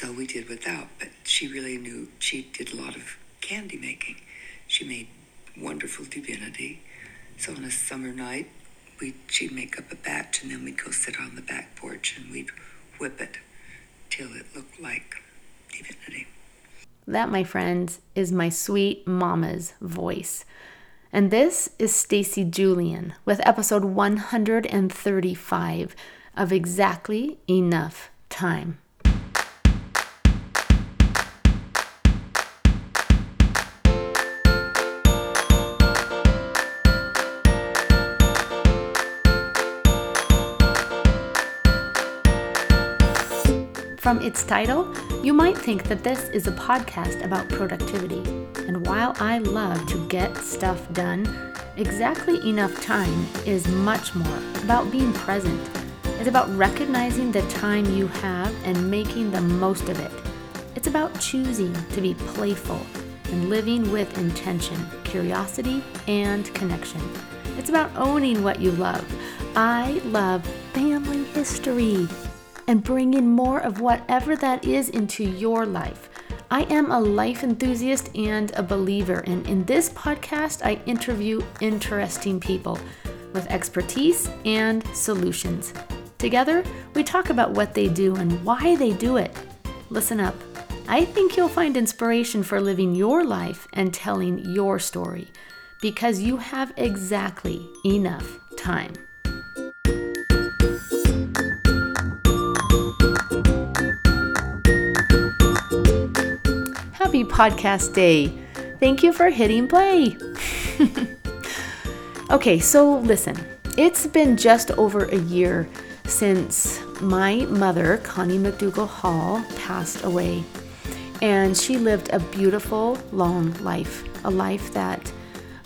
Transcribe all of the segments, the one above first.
So we did without, but she really knew, she did a lot of candy making. She made wonderful divinity. So on a summer night, we she'd make up a batch and then we'd go sit on the back porch and we'd whip it till it looked like divinity. That, my friends, is my sweet mama's voice. And this is Stacy Julian with episode 135 of Exactly Enough Time. From its title, you might think that this is a podcast about productivity. And while I love to get stuff done, exactly enough time is much more about being present. It's about recognizing the time you have and making the most of it. It's about choosing to be playful and living with intention, curiosity, and connection. It's about owning what you love. I love family history and bring in more of whatever that is into your life. I am a life enthusiast and a believer, and in this podcast, I interview interesting people with expertise and solutions. Together, we talk about what they do and why they do it. Listen up. I think you'll find inspiration for living your life and telling your story because you have exactly enough time. Podcast day. Thank you for hitting play. okay, so listen, it's been just over a year since my mother, Connie McDougall Hall, passed away. And she lived a beautiful, long life, a life that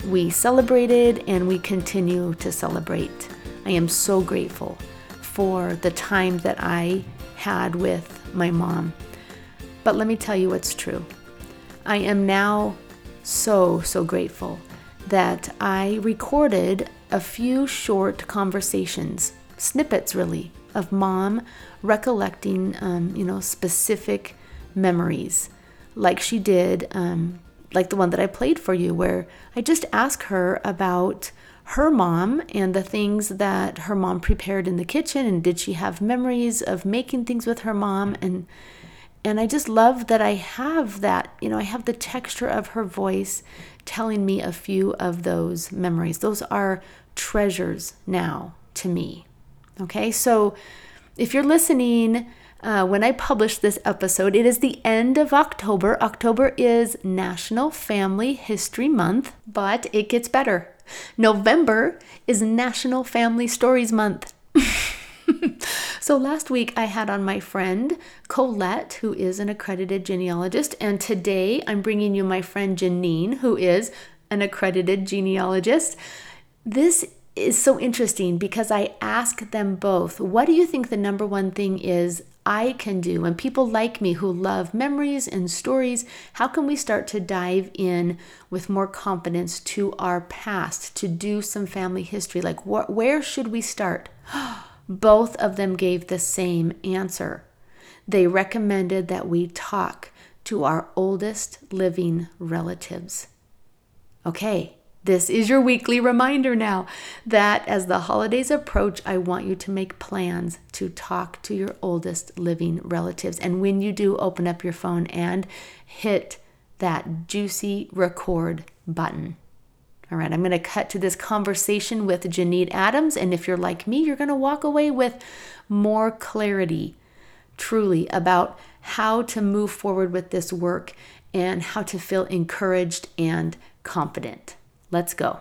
we celebrated and we continue to celebrate. I am so grateful for the time that I had with my mom. But let me tell you what's true. I am now so, so grateful that I recorded a few short conversations, snippets really, of mom recollecting, um, you know, specific memories, like she did, um, like the one that I played for you, where I just asked her about her mom and the things that her mom prepared in the kitchen, and did she have memories of making things with her mom, and and I just love that I have that, you know, I have the texture of her voice telling me a few of those memories. Those are treasures now to me. Okay, so if you're listening, uh, when I publish this episode, it is the end of October. October is National Family History Month, but it gets better. November is National Family Stories Month. so last week I had on my friend Colette, who is an accredited genealogist, and today I'm bringing you my friend Janine, who is an accredited genealogist. This is so interesting because I ask them both, what do you think the number one thing is I can do? And people like me who love memories and stories, how can we start to dive in with more confidence to our past, to do some family history? Like, wh- where should we start? Oh, Both of them gave the same answer. They recommended that we talk to our oldest living relatives. Okay, this is your weekly reminder now that as the holidays approach, I want you to make plans to talk to your oldest living relatives. And when you do, open up your phone and hit that juicy record button. All right, I'm going to cut to this conversation with Janine Adams. And if you're like me, you're going to walk away with more clarity, truly, about how to move forward with this work and how to feel encouraged and confident. Let's go.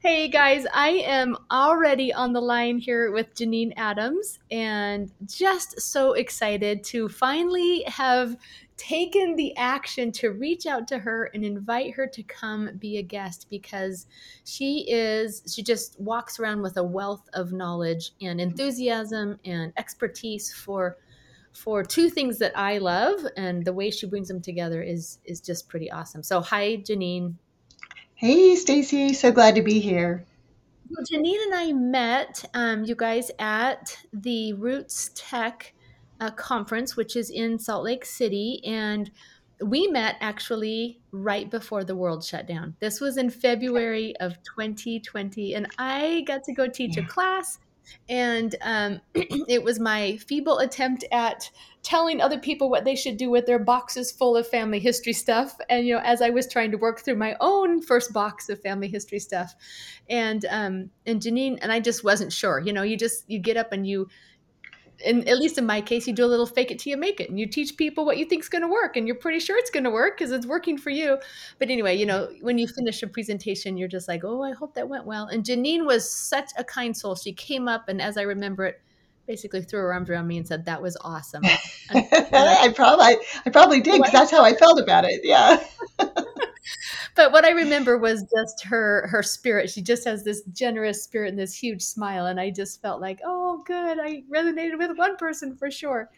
Hey guys, I am already on the line here with Janine Adams and just so excited to finally have taken the action to reach out to her and invite her to come be a guest because she is she just walks around with a wealth of knowledge and enthusiasm and expertise for for two things that I love and the way she brings them together is is just pretty awesome. So hi Janine. Hey Stacy, so glad to be here. Well, Janine and I met um, you guys at the RootsTech uh, conference, which is in Salt Lake City, and we met actually right before the world shut down. This was in February of 2020, and I got to go teach yeah. a class. And um, it was my feeble attempt at telling other people what they should do with their boxes full of family history stuff. And, you know, as I was trying to work through my own first box of family history stuff. And, um, and Janine, and I just wasn't sure, you know, you just, you get up and you, in at least in my case, you do a little fake it till you make it, and you teach people what you think is going to work, and you're pretty sure it's going to work because it's working for you. But anyway, you know, when you finish a presentation, you're just like, oh, I hope that went well. And Janine was such a kind soul. She came up, and as I remember it, basically threw her arms around me and said, "That was awesome." I, I, probably, I probably did because that's how I felt about it. Yeah. but what I remember was just her her spirit. She just has this generous spirit and this huge smile, and I just felt like, oh, good. I resonated with one person for sure.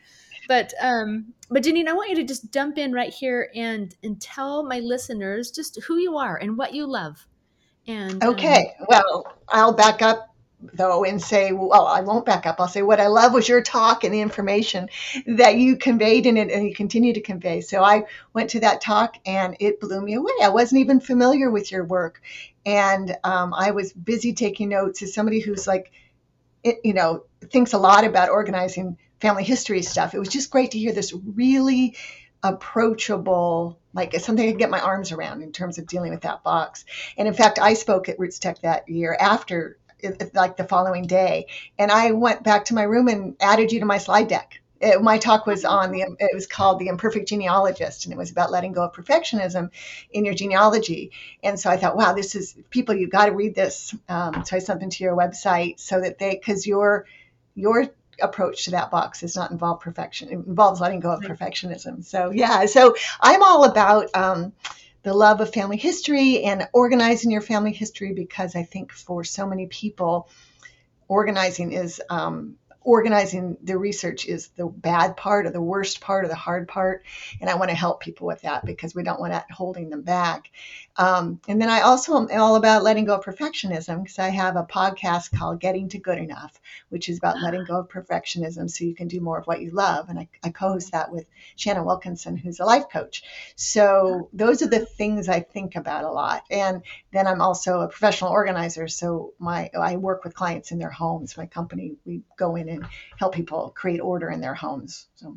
But um, but Janine, I want you to just jump in right here and and tell my listeners just who you are and what you love. And okay, um, well, I'll back up though and say, well, I won't back up. I'll say what I love was your talk and the information that you conveyed in it and you continue to convey. So I went to that talk and it blew me away. I wasn't even familiar with your work. And um, I was busy taking notes as somebody who's like, it, you know, thinks a lot about organizing family history stuff. It was just great to hear this really approachable like something I could get my arms around in terms of dealing with that box. And in fact, I spoke at RootsTech that year after like the following day. And I went back to my room and added you to my slide deck. It, my talk was on the it was called the imperfect genealogist and it was about letting go of perfectionism in your genealogy and so i thought wow this is people You've got to read this um, so i sent them to your website so that they because your your approach to that box does not involve perfection it involves letting go of perfectionism so yeah so i'm all about um, the love of family history and organizing your family history because I think for so many people, organizing is um, organizing the research is the bad part or the worst part or the hard part. And I want to help people with that because we don't want that holding them back. Um, and then I also am all about letting go of perfectionism because I have a podcast called Getting to Good Enough, which is about letting go of perfectionism so you can do more of what you love. And I, I co host that with Shannon Wilkinson, who's a life coach. So those are the things I think about a lot. And then I'm also a professional organizer. So my I work with clients in their homes. My company, we go in and help people create order in their homes. So,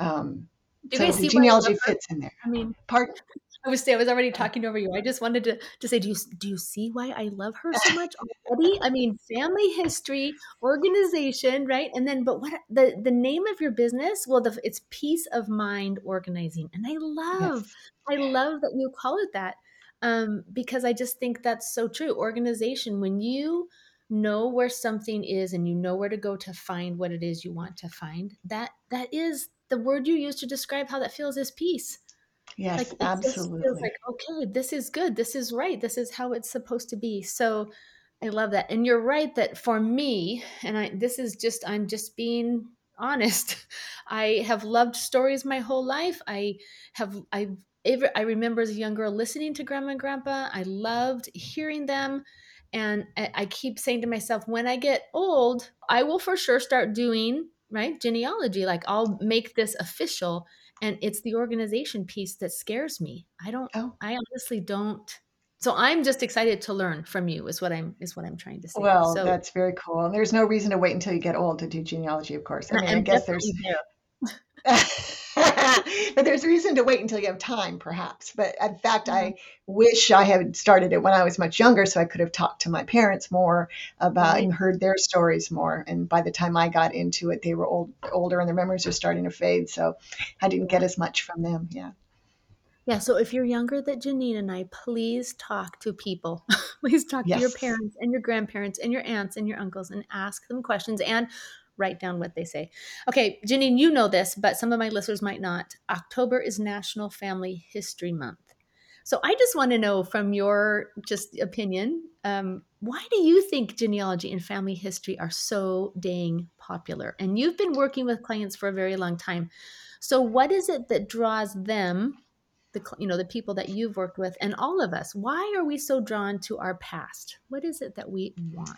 um, so the genealogy fits in there. I mean, part I was I was already talking over you. I just wanted to to say, do you do you see why I love her so much already? I mean, family history, organization, right? And then, but what the the name of your business? Well, the, it's peace of mind organizing, and I love, yes. I love that you call it that, um, because I just think that's so true. Organization, when you know where something is and you know where to go to find what it is you want to find, that that is the word you use to describe how that feels is peace Yes, like it absolutely. feels like okay, this is good. This is right. This is how it's supposed to be. So I love that. And you're right that for me, and I this is just I'm just being honest. I have loved stories my whole life. I have I ever I remember as a young girl listening to grandma and grandpa. I loved hearing them. And I keep saying to myself, when I get old, I will for sure start doing right genealogy. Like I'll make this official and it's the organization piece that scares me. I don't oh. i honestly don't. So i'm just excited to learn from you is what i'm is what i'm trying to say. Well so, that's very cool and there's no reason to wait until you get old to do genealogy of course. I mean i guess there's but there's a reason to wait until you have time, perhaps. But in fact, mm-hmm. I wish I had started it when I was much younger, so I could have talked to my parents more about right. and heard their stories more. And by the time I got into it, they were old, older, and their memories were starting to fade. So I didn't get as much from them. Yeah. Yeah, so if you're younger than Janine and I, please talk to people. please talk yes. to your parents and your grandparents and your aunts and your uncles and ask them questions and write down what they say. Okay, Janine, you know this, but some of my listeners might not. October is National Family History Month. So I just want to know from your just opinion, um, why do you think genealogy and family history are so dang popular? And you've been working with clients for a very long time. So what is it that draws them, the you know the people that you've worked with, and all of us? Why are we so drawn to our past? What is it that we want?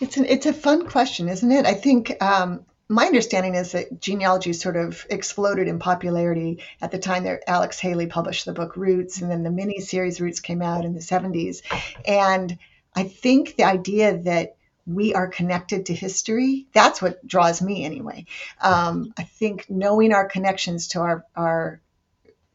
It's an it's a fun question, isn't it? I think um, my understanding is that genealogy sort of exploded in popularity at the time that Alex Haley published the book Roots, and then the mini series Roots came out in the 70s. And I think the idea that we are connected to history, that's what draws me anyway. Um, I think knowing our connections to our, our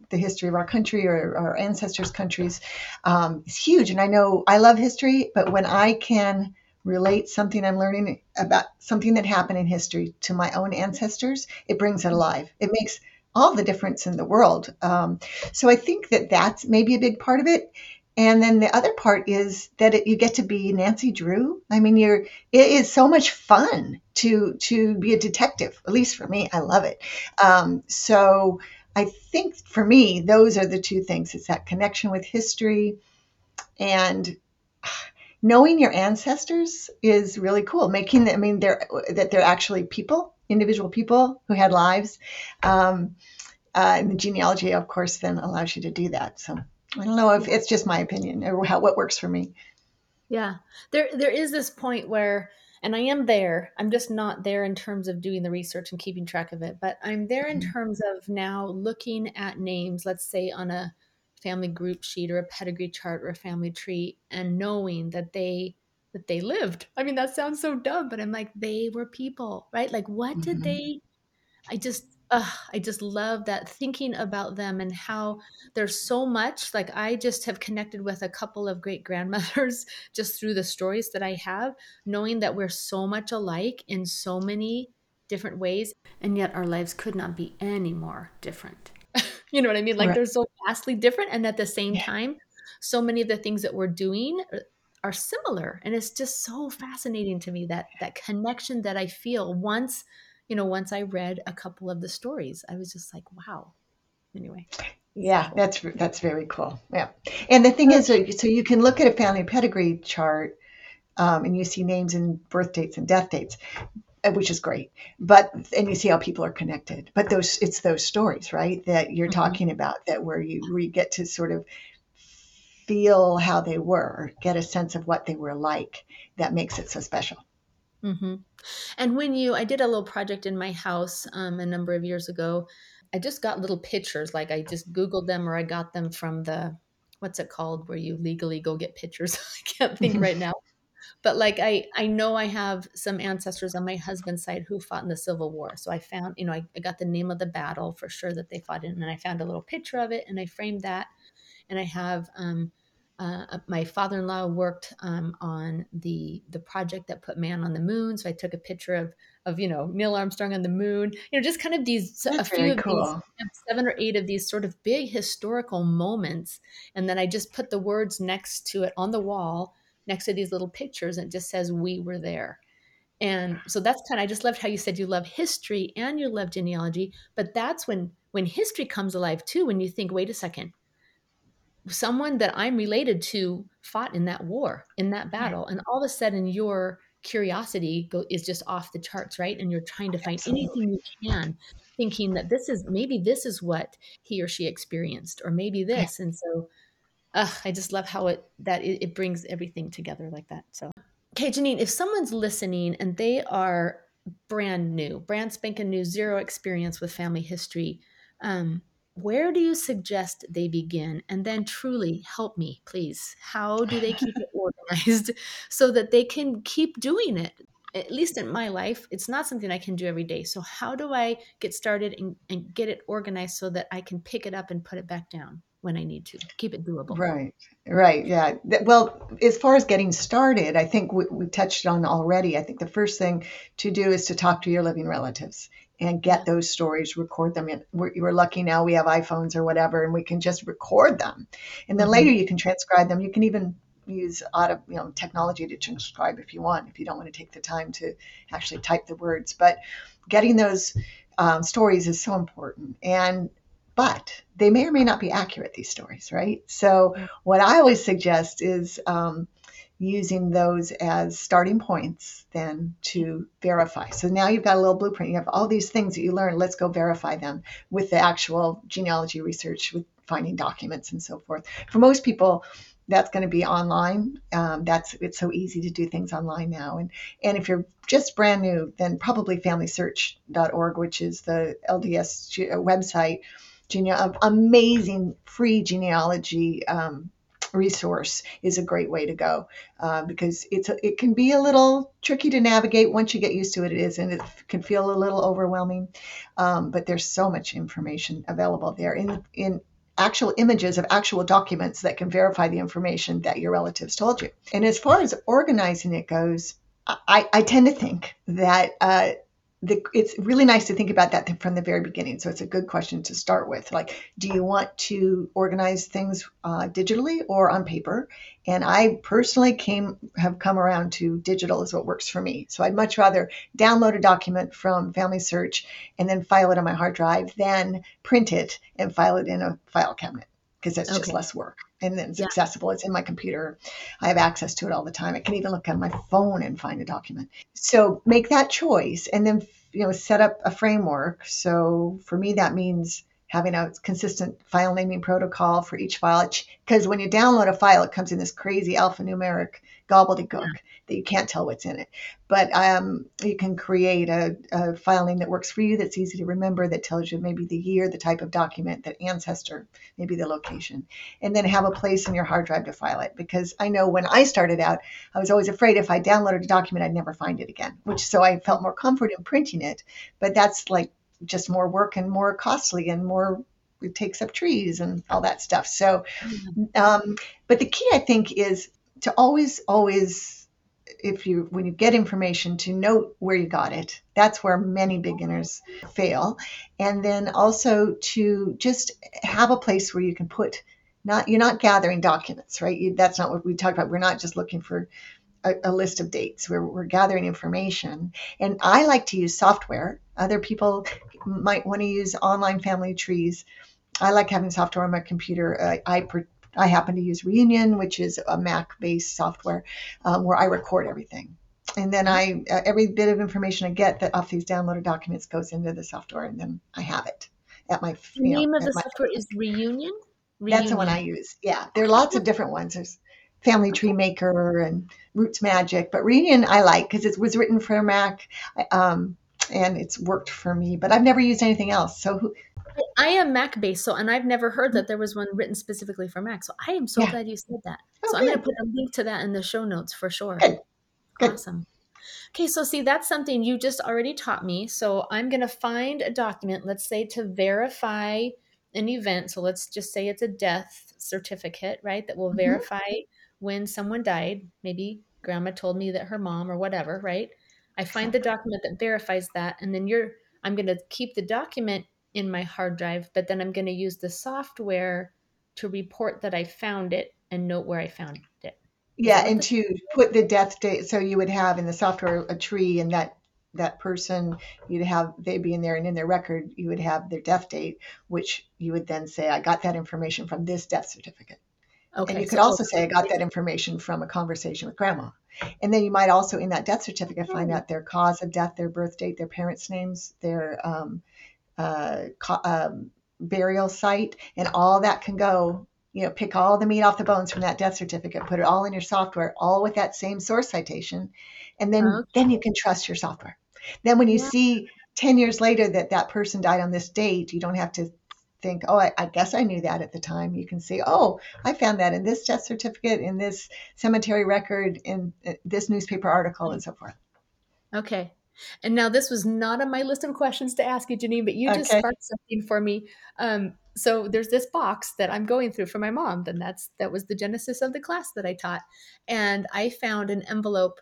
the history of our country or our ancestors' countries um, is huge. And I know I love history, but when I can relate something I'm learning about something that happened in history to my own ancestors, it brings it alive. It makes all the difference in the world. Um, so I think that that's maybe a big part of it. And then the other part is that it, you get to be Nancy Drew. I mean, you're it is so much fun to to be a detective. At least for me, I love it. Um, so I think for me, those are the two things. It's that connection with history and knowing your ancestors is really cool. Making I mean, they're that they're actually people, individual people who had lives. Um, uh, and the genealogy, of course, then allows you to do that. So I don't know if it's just my opinion or how what works for me. Yeah, there there is this point where, and I am there. I'm just not there in terms of doing the research and keeping track of it, but I'm there in mm-hmm. terms of now looking at names. Let's say on a family group sheet or a pedigree chart or a family tree and knowing that they that they lived. I mean, that sounds so dumb, but I'm like, they were people, right? Like, what did mm-hmm. they? I just, uh, I just love that thinking about them and how there's so much. Like, I just have connected with a couple of great grandmothers just through the stories that I have, knowing that we're so much alike in so many different ways, and yet our lives could not be any more different. You know what I mean? Like right. they're so vastly different. And at the same yeah. time, so many of the things that we're doing are similar. And it's just so fascinating to me that that connection that I feel once, you know, once I read a couple of the stories. I was just like, wow. Anyway. Yeah, that's that's very cool. Yeah, and the thing is, so you can look at a family pedigree chart, um, and you see names and birth dates and death dates, which is great. But and you see how people are connected. But those it's those stories, right, that you're mm-hmm. talking about that where you where you get to sort of feel how they were, get a sense of what they were like. That makes it so special. Mm-hmm. And when you, I did a little project in my house um, a number of years ago. I just got little pictures, like I just Googled them or I got them from the, what's it called, where you legally go get pictures. I can't think right now but like I I know I have some ancestors on my husband's side who fought in the Civil War. So I found, you know, I, I got the name of the battle for sure that they fought in, and I found a little picture of it and I framed that. And I have um, uh, uh, my father-in-law worked um, on the the project that put man on the moon, so I took a picture of of you know Neil Armstrong on the moon. You know, just kind of these That's a few of cool. these seven or eight of these sort of big historical moments, and then I just put the words next to it on the wall next to these little pictures and it just says we were there. And so that's kind of i just loved how you said you love history and you love genealogy but that's when when history comes alive too when you think wait a second. Someone that i'm related to fought in that war in that battle and all of a sudden your curiosity go, is just off the charts right? And you're trying to find Absolutely. anything you can thinking that this is maybe this is what he or she experienced or maybe this. And so uh, I just love how it that it, it brings everything together like that. So, okay, Janine, if someone's listening and they are brand new, brand spanking new, zero experience with family history, um, where do you suggest they begin? And then truly help me, please. How do they keep it organized so that they can keep doing it? At least in my life, it's not something I can do every day. So, how do I get started and, and get it organized so that I can pick it up and put it back down? When I need to. Keep it doable. Right, right, yeah. Well, as far as getting started, I think we, we touched on already. I think the first thing to do is to talk to your living relatives and get those stories, record them. In, we're, we're lucky now we have iPhones or whatever, and we can just record them. And then mm-hmm. later you can transcribe them. You can even use auto, you know, technology to transcribe if you want, if you don't want to take the time to actually type the words. But getting those um, stories is so important. And but they may or may not be accurate, these stories, right? So, what I always suggest is um, using those as starting points then to verify. So now you've got a little blueprint. You have all these things that you learned. Let's go verify them with the actual genealogy research, with finding documents and so forth. For most people, that's going to be online. Um, that's it's so easy to do things online now. And and if you're just brand new, then probably FamilySearch.org, which is the LDS website, gene- amazing free genealogy um, resource is a great way to go uh, because it's a, it can be a little tricky to navigate once you get used to it. It is, and it can feel a little overwhelming. Um, but there's so much information available there in in actual images of actual documents that can verify the information that your relatives told you. And as far as organizing it goes, I, I tend to think that uh, the, it's really nice to think about that from the very beginning. So it's a good question to start with. Like, do you want to organize things uh, digitally or on paper? And I personally came have come around to digital is what works for me. So I'd much rather download a document from FamilySearch and then file it on my hard drive than print it and file it in a file cabinet because that's okay. just less work and then it's yeah. accessible. It's in my computer. I have access to it all the time. I can even look on my phone and find a document. So make that choice and then you know set up a framework. So for me that means having a consistent file naming protocol for each file because when you download a file it comes in this crazy alphanumeric gobbledygook yeah. that you can't tell what's in it. But um, you can create a, a, file name that works for you, that's easy to remember, that tells you maybe the year, the type of document, that ancestor, maybe the location, and then have a place in your hard drive to file it. Because I know when I started out, I was always afraid if I downloaded a document, I'd never find it again, which so I felt more comfort in printing it. But that's like just more work and more costly and more it takes up trees and all that stuff. So, mm-hmm. um, but the key I think is to always, always, if you when you get information, to note where you got it. That's where many beginners fail, and then also to just have a place where you can put. Not you're not gathering documents, right? You, that's not what we talked about. We're not just looking for a, a, list of dates where we're gathering information. And I like to use software. Other people might want to use online family trees. I like having software on my computer. Uh, I, I I happen to use Reunion, which is a Mac-based software um, where I record everything. And then I uh, every bit of information I get that off these downloaded documents goes into the software, and then I have it at my. The name know, of the software is Reunion. Reunion. That's the one I use. Yeah, there are lots of different ones. There's Family Tree Maker and RootsMagic, but Reunion I like because it was written for Mac, um, and it's worked for me. But I've never used anything else. So who, I am Mac based, so and I've never heard that there was one written specifically for Mac. So I am so yeah. glad you said that. Oh, so I'm going to put a link to that in the show notes for sure. Good. Good. Awesome. Okay, so see, that's something you just already taught me. So I'm going to find a document, let's say to verify an event. So let's just say it's a death certificate, right? That will mm-hmm. verify when someone died. Maybe grandma told me that her mom or whatever, right? I find the document that verifies that, and then you're I'm going to keep the document in my hard drive, but then I'm going to use the software to report that I found it and note where I found it. Yeah, and to put the death date, so you would have in the software a tree, and that that person you'd have they'd be in there, and in their record you would have their death date, which you would then say, I got that information from this death certificate. Okay. And you could so, also say, I got that information from a conversation with grandma. And then you might also, in that death certificate, find hmm. out their cause of death, their birth date, their parents' names, their um, uh, um, burial site, and all that can go. You know, pick all the meat off the bones from that death certificate, put it all in your software, all with that same source citation, and then okay. then you can trust your software. Then when you yeah. see 10 years later that that person died on this date, you don't have to think, oh, I, I, guess I knew that at the time. You can see, oh, I found that in this death certificate, in this cemetery record, in uh, this newspaper article, and so forth. Okay. And now this was not on my list of questions to ask you, Janine, but you okay. just sparked something for me. Um, so there's this box that I'm going through for my mom. Then that's that was the genesis of the class that I taught, and I found an envelope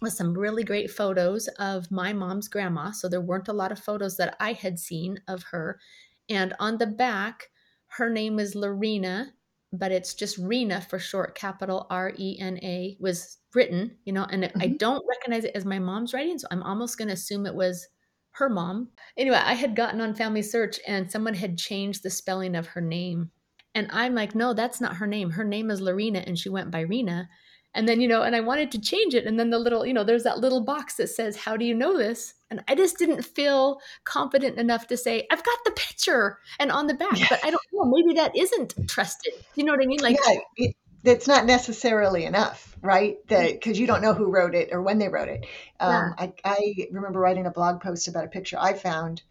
with some really great photos of my mom's grandma. So there weren't a lot of photos that I had seen of her, and on the back, her name was Lorena, but it's just Rena for short, capital R E N A was written, you know, and mm-hmm. I don't recognize it as my mom's writing. So I'm almost going to assume it was her mom. Anyway, I had gotten on FamilySearch and someone had changed the spelling of her name. And I'm like, no, that's not her name. Her name is Lorena and she went by Rena. And then, you know, and I wanted to change it. And then the little, you know, there's that little box that says, How do you know this? And I just didn't feel confident enough to say, I've got the picture and on the back, yeah. but I don't know. Maybe that isn't trusted. You know what I mean? Like, yeah, it, that's not necessarily enough, right? That Because you don't know who wrote it or when they wrote it. Um, I, I remember writing a blog post about a picture I found,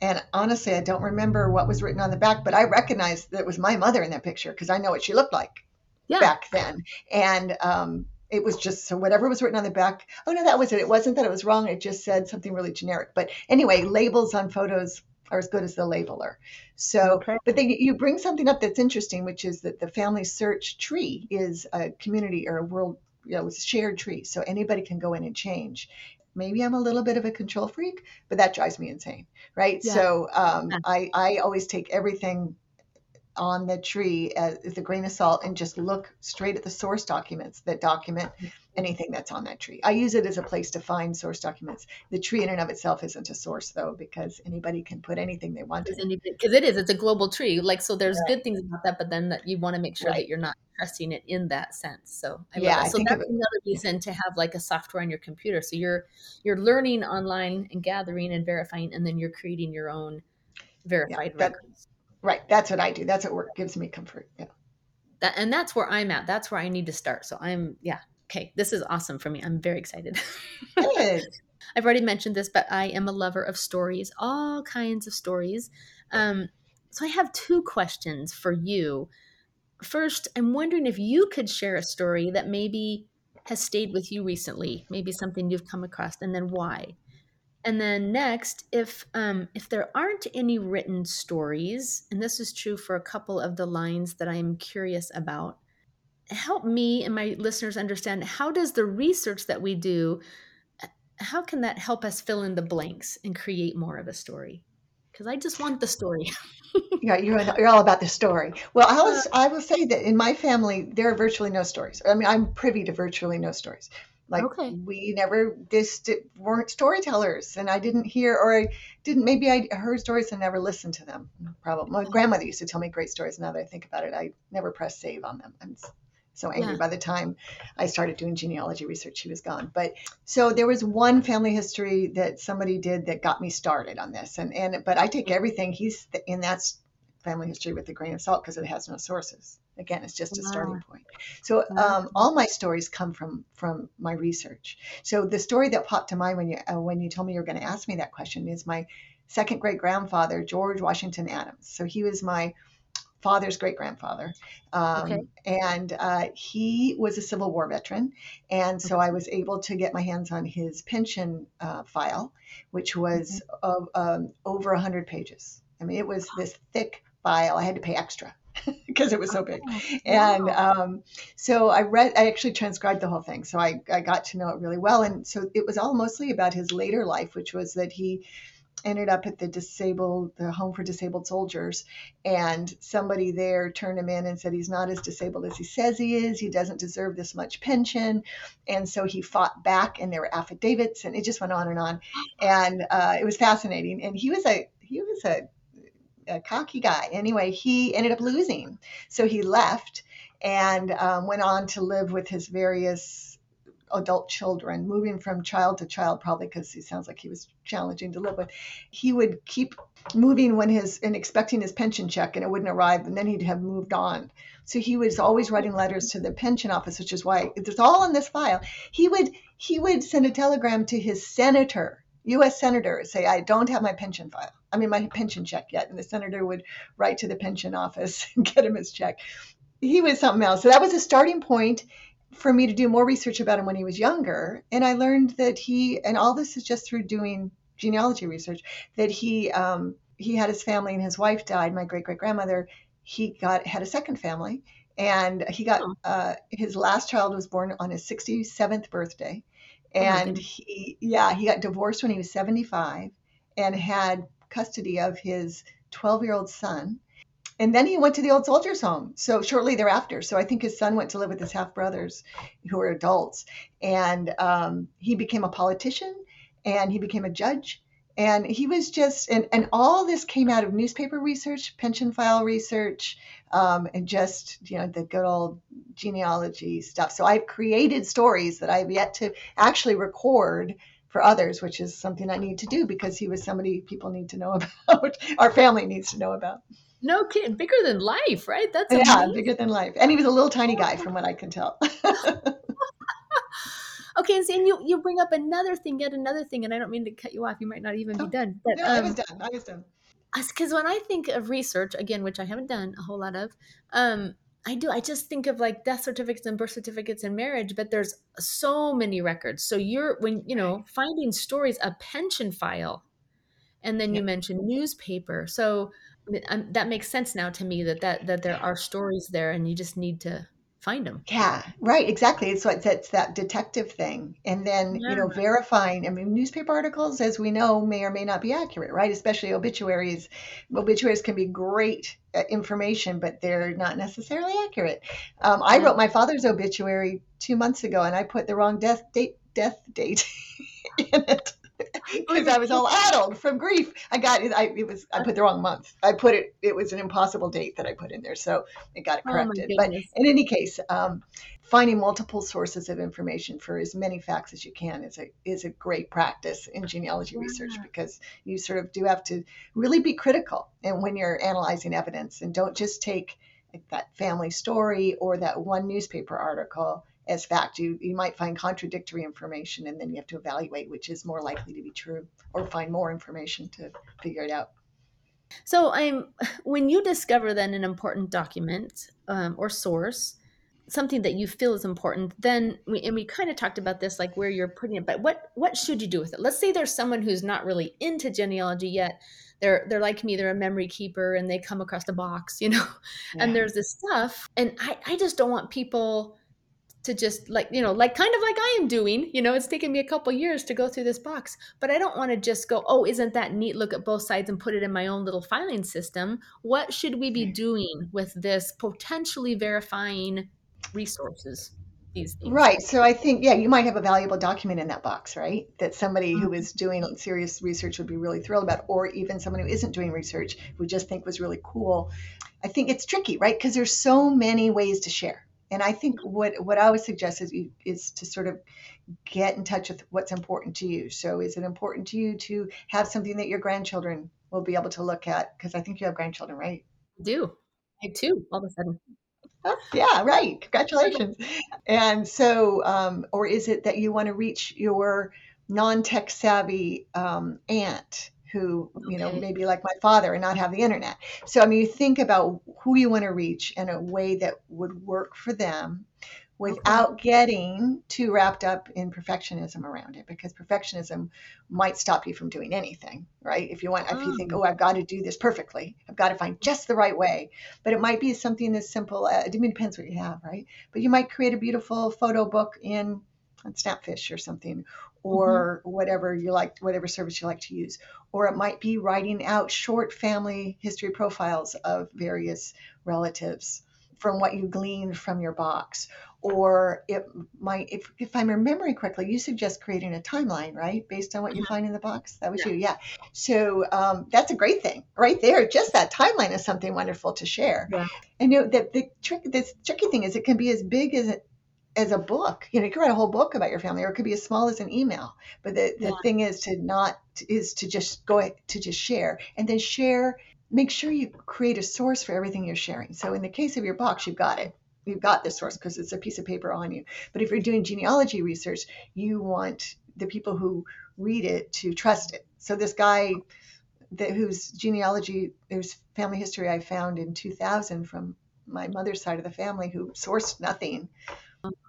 and honestly, I don't remember what was written on the back, but I recognized that it was my mother in that picture because I know what she looked like Yeah. back then. And um, it was just so whatever was written on the back. Oh no, that was it. It wasn't that it was wrong. It just said something really generic. But anyway, labels on photos are as good as the labeler. So, Okay. but then you bring something up that's interesting, which is that the family search tree is a community or a world, you know, it's a shared tree. So anybody can go in and change. Maybe I'm a little bit of a control freak, but that drives me insane, right? Yeah. So um, Yeah. I, I always take everything on the tree as, as a grain of salt and just look straight at the source documents that document anything that's on that tree. I use it as a place to find source documents. The tree in and of itself isn't a source though, because anybody can put anything they want because it is it's a global tree like so there's good things about that but then that you want to make sure Right. that you're not trusting it in that sense so I Yeah, that. So that's another reason to have like a software on your computer so you're you're learning online and gathering and verifying and then you're creating your own verified that- records Right. That's what I do. That's what work gives me comfort. Yeah. that and that's where i'm at that's where i need to start so i'm yeah okay this is awesome for me i'm very excited Good. I've already mentioned this, but I am a lover of stories, all kinds of stories. Um, so I have two questions for you. First, I'm wondering if you could share a story that maybe has stayed with you recently, maybe something you've come across, and then why. And then next, if um, if there aren't any written stories, and this is true for a couple of the lines that I'm curious about, help me and my listeners understand how does the research that we do how can that help us fill in the blanks and create more of a story because i just want the story Yeah, you're, you're all about the story. Well, I was I will say that in my family there are virtually no stories. I mean, I'm privy to virtually no stories. Like Okay. we never just weren't storytellers, and I didn't hear or I didn't. Maybe I heard stories and never listened to them. Probably my grandmother used to tell me great stories. Now that I think about it, I never pressed save on them. I'm so angry. Yeah. By the time I started doing genealogy research, she was gone. But so there was one family history that somebody did that got me started on this, and and but I take mm-hmm. everything he's in that's family history with a grain of salt because it has no sources. Again, it's just a starting point. So um, all my stories come from from my research. So the story that popped to mind when you uh, when you told me you were going to ask me that question is my second great grandfather George Washington Adams. So he was my father's great grandfather, um, Okay. and uh, he was a Civil War veteran, and so I was able to get my hands on his pension uh, file, which was of um, over hundred pages. I mean, it was this thick file. I had to pay extra because it was so big and Wow. um, so I read, I actually transcribed the whole thing, so I, I got to know it really well. And so it was all mostly about his later life, which was that he ended up at the disabled, the home for disabled soldiers, and somebody there turned him in and said he's not as disabled as he says he is. He doesn't deserve this much pension, and so he fought back, and there were affidavits, and it just went on and on, and uh, it was fascinating. And he was a he was a a cocky guy. Anyway, he ended up losing. So he left and um, went on to live with his various adult children, moving from child to child, probably because he sounds like he was challenging to live with. He would keep moving when his and expecting his pension check and it wouldn't arrive, and then he'd have moved on. So he was always writing letters to the pension office, which is why it's all in this file. He would he would send a telegram to his senator, U.S. senator, say, "I don't have my pension file. I mean, my pension check yet." And the senator would write to the pension office and get him his check. He was something else. So that was a starting point for me to do more research about him when he was younger. And I learned that he, and all this is just through doing genealogy research, that he um, he had his family and his wife died. My great great grandmother, he got had a second family, and he got Oh. uh, his last child was born on his 67th birthday, and goodness. he yeah he got divorced when he was 75, and had custody of his 12 year old son. And then he went to the old soldiers' home. So shortly thereafter, so I think his son went to live with his half brothers, who were adults, and um, he became a politician, and he became a judge, and he was just, and and all this came out of newspaper research, pension file research, um, and just you know the good old genealogy stuff. So I've created stories that I've yet to actually record for others, which is something I need to do because he was somebody people need to know about, our family needs to know about. No kidding, bigger than life, right? That's yeah, amazing. bigger than life. And he was a little tiny guy, from what I can tell. okay, and, and you you bring up another thing, yet another thing, and I don't mean to cut you off. You might not even Oh, be done. But no, I was um, done. I was done. because when I think of research, again, which I haven't done a whole lot of, um, I do. I just think of like death certificates and birth certificates and marriage, but there's so many records. So you're when you know finding stories, a pension file, and then you Yeah. mentioned newspaper. So I mean, um, that makes sense now to me that that that there are stories there, and you just need to find them. Yeah, right, exactly. It's what it's that detective thing. And then, you know, verifying, I mean, newspaper articles, as we know, may or may not be accurate, right? Especially obituaries. Obituaries can be great uh, information, but they're not necessarily accurate. Um, I wrote my father's obituary two months ago, and I put the wrong death date death date in it because I was all addled from grief. I got it. I it was I put the wrong month. I put it. It was an impossible date that I put in there, so it got it Oh corrected. But in any case, um, finding multiple sources of information for as many facts as you can is a is a great practice in genealogy research because you sort of do have to really be critical and when you're analyzing evidence and don't just take like that family story or that one newspaper article as fact. You you might find contradictory information and then you have to evaluate which is more likely to be true or find more information to figure it out. So I'm when you discover then an important document um, or source, something that you feel is important, then we, and we kind of talked about this, like where you're putting it. But what what should you do with it? Let's say there's someone who's not really into genealogy yet. They're they're like me. They're a memory keeper, and they come across a box, you know. And there's this stuff, and I I just don't want people to just like you know like kind of like i am doing you know it's taken me a couple years to go through this box but i don't want to just go oh isn't that neat look at both sides and put it in my own little filing system what should we be doing with this potentially verifying resources Right. So I think, yeah, you might have a valuable document in that box, right? That somebody who Mhm. is doing serious research would be really thrilled about, or even someone who isn't doing research would just think was really cool. I think it's tricky, right? Because there's so many ways to share. And I think what what I would suggest is is to sort of get in touch with what's important to you. So is it important to you to have something that your grandchildren will be able to look at? Because I think you have grandchildren, right? I do i do all of a sudden Oh, yeah, right. Congratulations. And so, um, or is it that you want to reach your non-tech savvy um, aunt who, you know, Okay. maybe like my father and not have the internet? So, I mean, you think about who you want to reach in a way that would work for them without getting too wrapped up in perfectionism around it because perfectionism might stop you from doing anything right if you want if you think Oh. oh i've got to do this perfectly i've got to find just the right way but it might be something as simple uh, it mean, depends what you have right but you might create a beautiful photo book in on snapfish or something or whatever you like whatever service you like to use. Or it might be writing out short family history profiles of various relatives from what you gleaned from your box. Or it might if, if i'm remembering correctly you suggest creating a timeline right? Based on what you Mhm. find in the box? That was Yeah. you yeah. So um, that's a great thing right there. Just that timeline is something wonderful to share. Yeah. and you know the, the trick this tricky thing is it can be as big as it as a book. You know you can write a whole book about your family or it could be as small as an email. But the, the Yeah. thing is to not is to just go to just share. And then share make sure you create a source for everything you're sharing. So in the case of your box you've got it. You've got this source because it's a piece of paper on you. But if you're doing genealogy research you want the people who read it to trust it. So this guy that whose genealogy whose family history i found in 2000 from my mother's side of the family who sourced nothing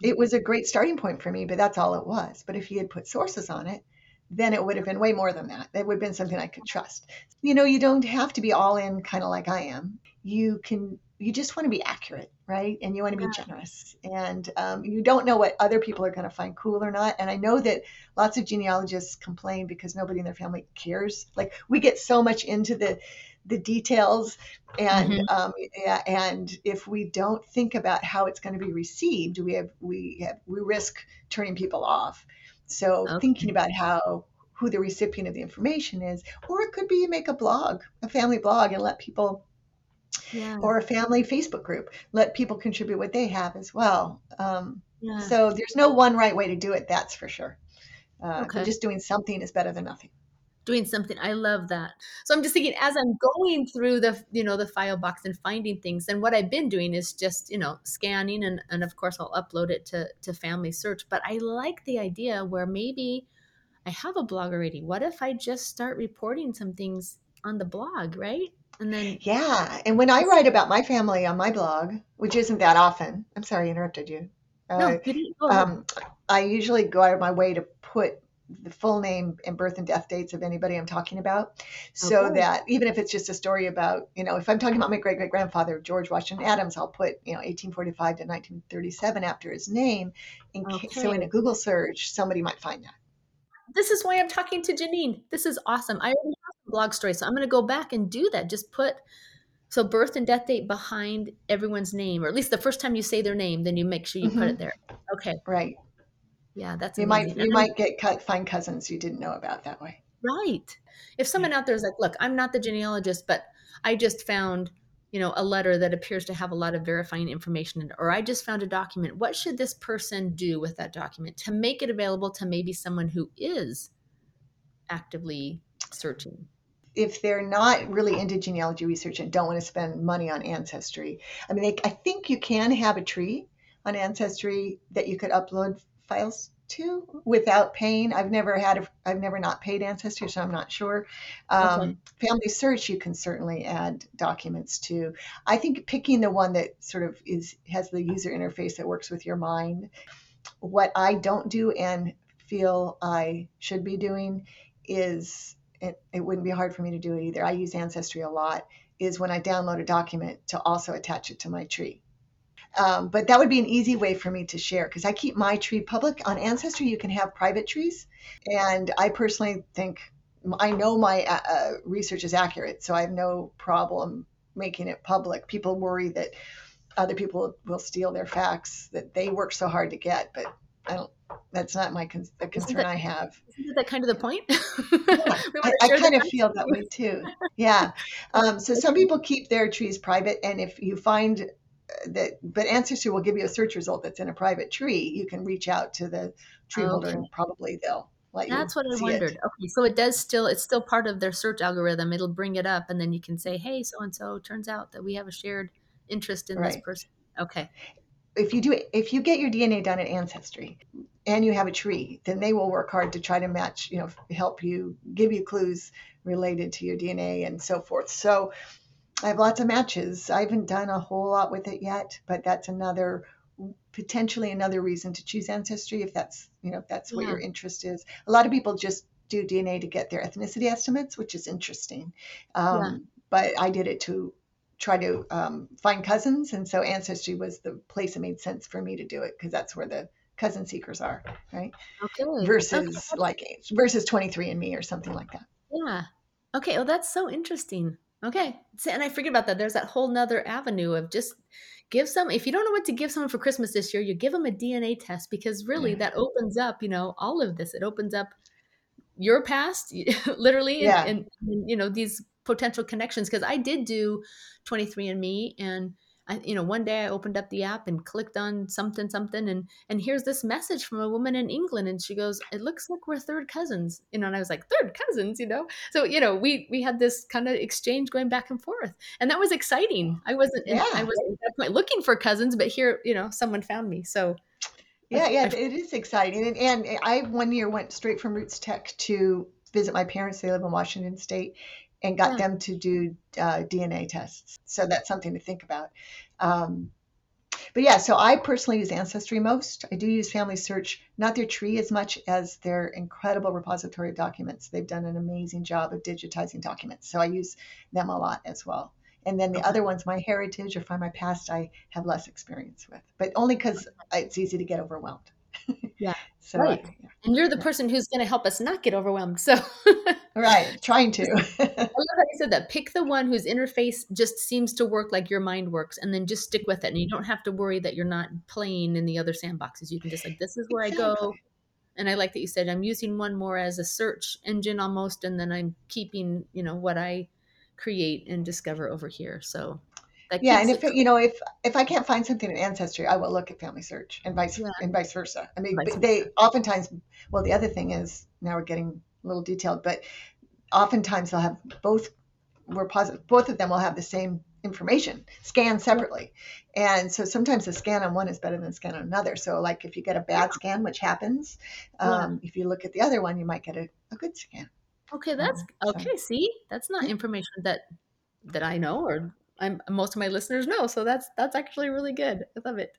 it was a great starting point for me, but that's all it was. But if he had put sources on it, then it would have been way more than that. It would have been something I could trust. You know, you don't have to be all in kind of like I am. You can, you just want to be accurate, right? And you want to be Yeah. generous. And um, you don't know what other people are going to find cool or not. And I know that lots of genealogists complain because nobody in their family cares. Like we get so much into the, the details and Mhm. um, yeah, and if we don't think about how it's going to be received we have we have we risk turning people off so Okay. thinking about how who the recipient of the information is or it could be you make a blog a family blog and let people yeah or a family facebook group let people contribute what they have as well um, yeah so there's no one right way to do it that's for sure uh, Okay. just doing something is better than nothing doing something. I love that. So I'm just thinking as I'm going through the, you know, the file box and finding things, and what I've been doing is just, you know, scanning and, and of course I'll upload it to, to FamilySearch. But I like the idea where maybe I have a blog already. What if I just start reporting some things on the blog, right? And then Yeah. And when I write about my family on my blog, which isn't that often, I'm sorry I interrupted you. no, Uh, you didn't- go um, I usually go out of my way to put the full name and birth and death dates of anybody I'm talking about, so Okay. that even if it's just a story about, you know, if I'm talking about my great great grandfather George Washington Adams, I'll put you know 1845 to 1937 after his name, in case, so in a Google search somebody might find that. this is why I'm talking to Janine. This is awesome. I already have a blog story, so I'm going to go back and do that. Just put so birth and death date behind everyone's name, or at least the first time you say their name, then you make sure you put Mhm. it there. Okay, Right. Yeah, that's You amazing. might you And might get cut, find cousins you didn't know about that way. right. If someone out there is like, "Look, I'm not the genealogist, but I just found." You know, a letter that appears to have a lot of verifying information in it, or I just found a document. What should this person do with that document to make it available to maybe someone who is actively searching? if they're not really into genealogy research and don't want to spend money on ancestry i mean they, i think you can have a tree on ancestry that you could upload files to without paying i've never had a i've never not paid ancestry so i'm not sure um, Okay. FamilySearch you can certainly add documents to i think picking the one that sort of is has the user interface that works with your mind what i don't do and feel i should be doing is it, it wouldn't be hard for me to do it either. I use Ancestry a lot, is when I download a document to also attach it to my tree. Um, but that would be an easy way for me to share because I keep my tree public. On Ancestry, you can have private trees. And I personally think, I know my uh, uh, research is accurate, so I have no problem making it public. People worry that other people will steal their facts that they work so hard to get, but I don't. That's not my con- the concern that- I have. Isn't that kind of the point? I, I kind of feel that way too. Yeah. Um, so some people keep their trees private, and if you find that, but Ancestry will give you a search result that's in a private tree, you can reach out to the tree holder, and probably they'll let you That's you what I wondered. it. Okay, so it does still it's still part of their search algorithm. It'll bring it up and then you can say, "Hey, so and so, turns out that we have a shared interest in this person." Okay. If you do it, if you get your DNA done at Ancestry, and you have a tree, then they will work hard to try to match, you know, help you, give you clues related to your DNA and so forth. So I have lots of matches. I haven't done a whole lot with it yet, but that's another potentially another reason to choose ancestry if that's you know if that's what Yeah. your interest is. A lot of people just do DNA to get their ethnicity estimates, which is interesting. Um, Yeah. But I did it to try to um, find cousins, and so ancestry was the place it made sense for me to do it because that's where the cousin seekers are, right? Okay. Versus Okay. like versus 23andMe or something like that. Yeah. Okay. Oh, that's so interesting. Okay. And I forget about that. There's that whole nother avenue of just give some, if you don't know what to give someone for Christmas this year, you give them a DNA test because really Yeah. that opens up, you know, all of this. It opens up your past, literally, Yeah. and, and, and, you know, these potential connections. Because I did do 23andMe and I, you know, one day I opened up the app and clicked on something, something, and and here's this message from a woman in England, and she goes, "It looks like we're third cousins," you know, and I was like, "Third cousins," you know. So you know, we we had this kind of exchange going back and forth, and that was exciting. I wasn't, Yeah. I wasn't at that point looking for cousins, but here, you know, someone found me. So Yeah, yeah, it is exciting. And, and I one year went straight from RootsTech to visit my parents. They live in Washington State, and got Yeah. them to do uh, DNA tests. So that's something to think about. Um, but yeah, so I personally use Ancestry most. I do use FamilySearch, not their tree as much as their incredible repository of documents. They've done an amazing job of digitizing documents. So I use them a lot as well. And then the Okay. other ones, MyHeritage or Findmypast, I have less experience with, but only because it's easy to get overwhelmed. Yeah, so right. Yeah. and you're the person who's going to help us not get overwhelmed. So right, trying to. I love how you said that. Pick the one whose interface just seems to work like your mind works, and then just stick with it. And you don't have to worry that you're not playing in the other sandboxes. You can just like, this is where I go. And I like that you said I'm using one more as a search engine almost, and then I'm keeping you know what I create and discover over here. So yeah, and if it- you know if if I can't find something in Ancestry, I will look at FamilySearch and vice Yeah. and vice versa. I mean, Vice they oftentimes. Well, the other thing is now we're getting a little detailed, but oftentimes they'll have both. We're positive both of them will have the same information scanned separately, and so sometimes a scan on one is better than a scan on another. So like if you get a bad scan, which happens, um, if you look at the other one, you might get a, a good scan. Okay, that's so- okay. See, that's not information that that I know or I'm most of my listeners know. So that's that's actually really good. I love it.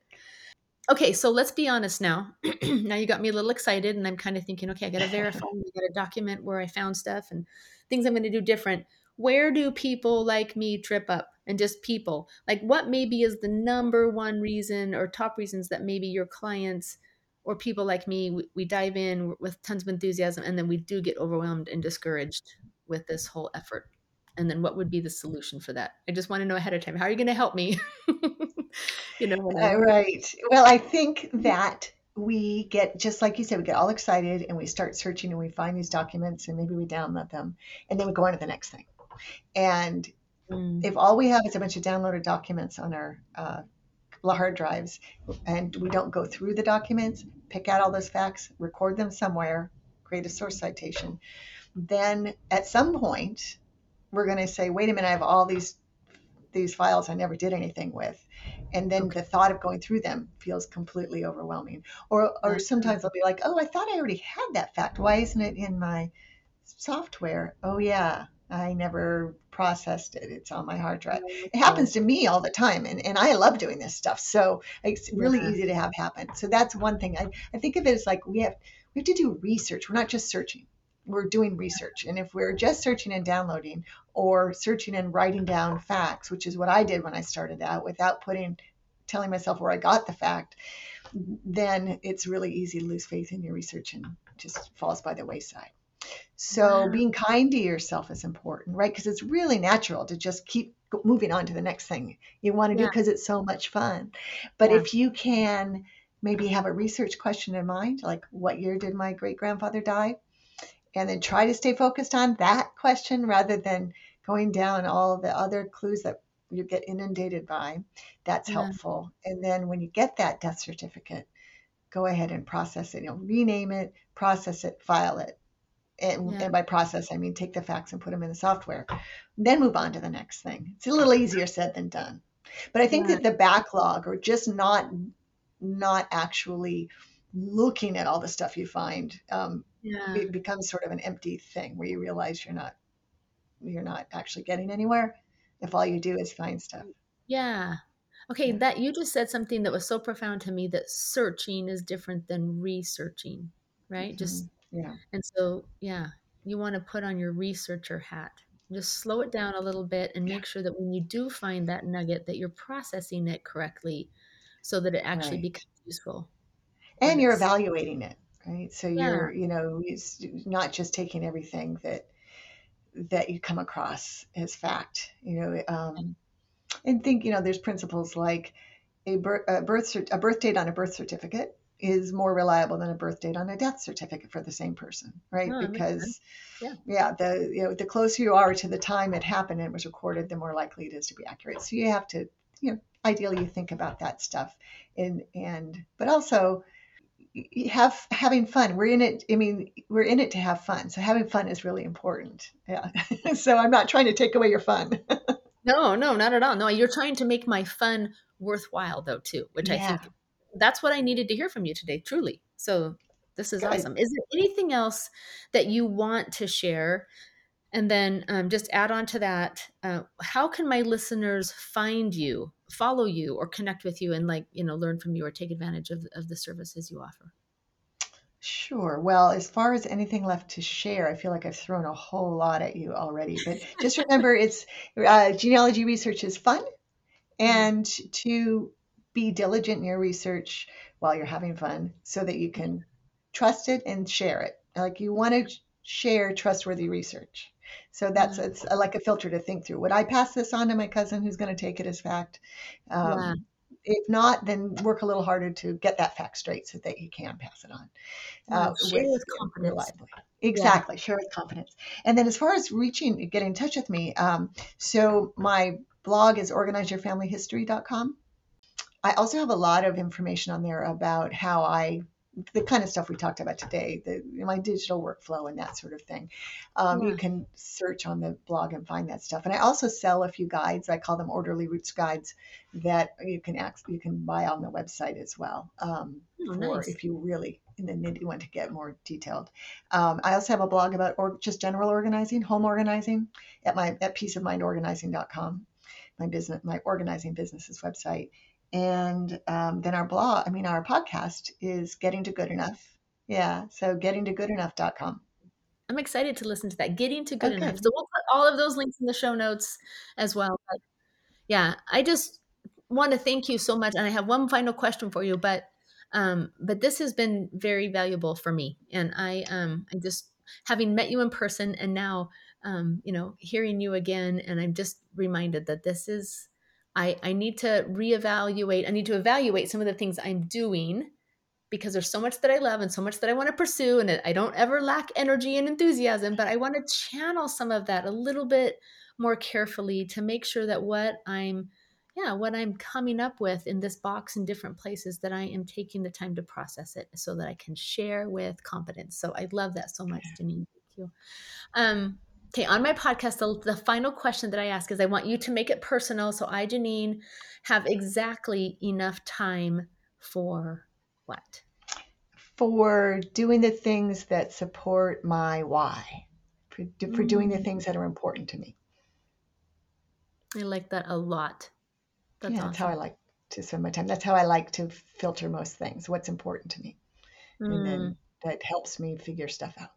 Okay, so let's be honest now. now you got me a little excited, and I'm kind of thinking, okay, I got to verify, I got to document where I found stuff and things I'm going to do different. Where do people like me trip up? And just people, like what maybe is the number one reason or top reasons that maybe your clients or people like me, we, we dive in with tons of enthusiasm and then we do get overwhelmed and discouraged with this whole effort? And then what would be the solution for that? I just want to know ahead of time. How are you going to help me? you know, when I- Uh, right. Well, I think that we get just like you said, we get all excited and we start searching and we find these documents and maybe we download them and then we go on to the next thing. And Mm, if all we have is a bunch of downloaded documents on our uh, hard drives and we don't go through the documents, pick out all those facts, record them somewhere, create a source citation, then at some point we're going to say, wait a minute, I have all these these files I never did anything with. And then the thought of going through them feels completely overwhelming. Or or sometimes I'll be like, oh, I thought I already had that fact. Why isn't it in my software? Oh yeah, I never processed it. It's on my hard drive. It happens to me all the time, and, and I love doing this stuff. So it's really Yeah. easy to have happen. So that's one thing. I, I think of it as like we have we have to do research. We're not just searching. We're doing research. And if we're just searching and downloading or searching and writing down facts, which is what I did when I started out without putting telling myself where I got the fact, then it's really easy to lose faith in your research and just falls by the wayside. So Wow. being kind to yourself is important, right? Because it's really natural to just keep moving on to the next thing you want to do Yeah. because it's so much fun. But Yeah. if you can maybe have a research question in mind, like what year did my great grandfather die? And then try to stay focused on that question rather than going down all the other clues that you get inundated by. That's Yeah. helpful. And then when you get that death certificate, go ahead and process it. You know, rename it, process it, file it. And, Yeah. and by process, I mean take the facts and put them in the software. Then move on to the next thing. It's a little easier said than done. But I think Yeah. that the backlog or just not not actually looking at all the stuff you find um, Yeah. it becomes sort of an empty thing where you realize you're not you're not actually getting anywhere if all you do is find stuff. Yeah. Okay, Yeah. that you just said something that was so profound to me that searching is different than researching, right? Mm-hmm. Just Yeah. and so yeah, you want to put on your researcher hat. Just slow it down a little bit and make sure that when you do find that nugget that you're processing it correctly so that it actually Right. becomes useful. And you're evaluating it, right? So Yeah. you're, you know, it's not just taking everything that that you come across as fact, you know, um, and think, you know, there's principles like a birth, a birth, a birth date on a birth certificate is more reliable than a birth date on a death certificate for the same person, right? Oh, because Yeah. yeah, the you know the closer you are to the time it happened and it was recorded, the more likely it is to be accurate. So you have to, you know, ideally you think about that stuff, and and but also have having fun. We're in it. I mean, we're in it to have fun. So having fun is really important. Yeah. so I'm not trying to take away your fun. No, no, not at all. No, you're trying to make my fun worthwhile though too, which I think that's what I needed to hear from you today, truly. So this is Good. awesome. Is there anything else that you want to share? And then um, just add on to that, uh, how can my listeners find you, follow you, or connect with you, and like you know, learn from you or take advantage of of the services you offer? Sure. Well, as far as anything left to share, I feel like I've thrown a whole lot at you already. But just remember, it's uh, genealogy research is fun, and to be diligent in your research while you're having fun, so that you can trust it and share it. Like you want to share trustworthy research. So that's it's like a filter to think through. Would I pass this on to my cousin who's going to take it as fact? Um, Yeah. If not, then work a little harder to get that fact straight so that you can pass it on uh, share with with confidence. reliably. Exactly, share with confidence. And then as far as reaching, get in touch with me. Um, so my blog is organizeyourfamilyhistory.com. I also have a lot of information on there about how I the kind of stuff we talked about today, the my digital workflow and that sort of thing. Um, Yeah. You can search on the blog and find that stuff. And I also sell a few guides. I call them orderly roots guides that you can act, you can buy on the website as well. Um, Oh, for nice. if you really in the nitty want to get more detailed. Um, I also have a blog about or just general organizing, home organizing at my at peaceofmindorganizing.com, my business, my organizing business's website. And um, then our blog, I mean, our podcast is getting to good enough. Yeah. So getting to goodenough.com. I'm excited to listen to that. Getting to good Okay. enough. So we'll put all of those links in the show notes as well. But yeah, I just want to thank you so much. And I have one final question for you, but um, but this has been very valuable for me. And I um I just having met you in person and now um, you know, hearing you again, and I'm just reminded that this is I I need to reevaluate, I need to evaluate some of the things I'm doing because there's so much that I love and so much that I want to pursue. And I don't ever lack energy and enthusiasm, but I want to channel some of that a little bit more carefully to make sure that what I'm, yeah, what I'm coming up with in this box in different places, that I am taking the time to process it so that I can share with confidence. So I love that so much, Janine. Thank you. Um, okay, on my podcast, the, the final question that I ask is I want you to make it personal. So I, Janine, have exactly enough time for what? For doing the things that support my why, for, for doing the Mm. things that are important to me. I like that a lot. That's yeah, that's how I like to spend my time. That's how I like to filter most things, what's important to me. And Mm, then that helps me figure stuff out.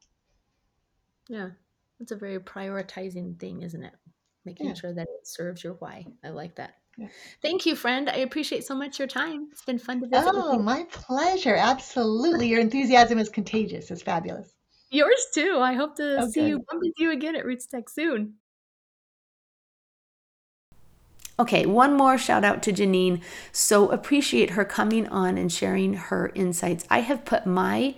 yeah, that's a very prioritizing thing, isn't it? Making Yeah. sure that it serves your why. I like that. Yeah. Thank you, friend. I appreciate so much your time. It's been fun to visit with Oh, you. my pleasure. Absolutely. Your enthusiasm is contagious. It's fabulous. Yours too. I hope to Oh, see you, bump into you again at RootsTech soon. Okay, one more shout out to Janine. So appreciate her coming on and sharing her insights. I have put my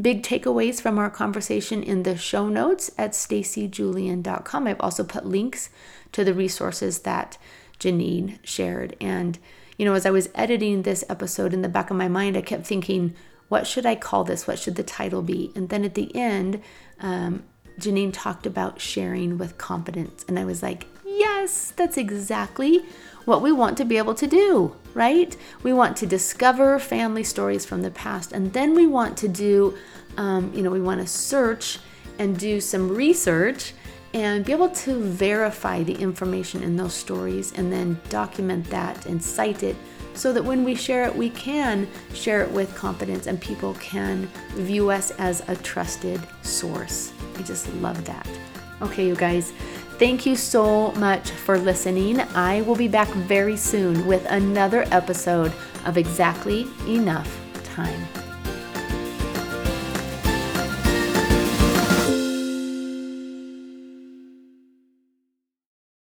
big takeaways from our conversation in the show notes at stacyjulian.com. I've also put links to the resources that Janine shared. And, you know, as I was editing this episode in the back of my mind, I kept thinking, what should I call this? What should the title be? And then at the end, um, Janine talked about sharing with confidence. And I was like, yes, that's exactly what we want to be able to do, right? We want to discover family stories from the past. And then we want to do, um, you know, we want to search and do some research and be able to verify the information in those stories and then document that and cite it so that when we share it, we can share it with confidence and people can view us as a trusted source. I just love that. Okay, you guys, thank you so much for listening. I will be back very soon with another episode of Exactly Enough Time.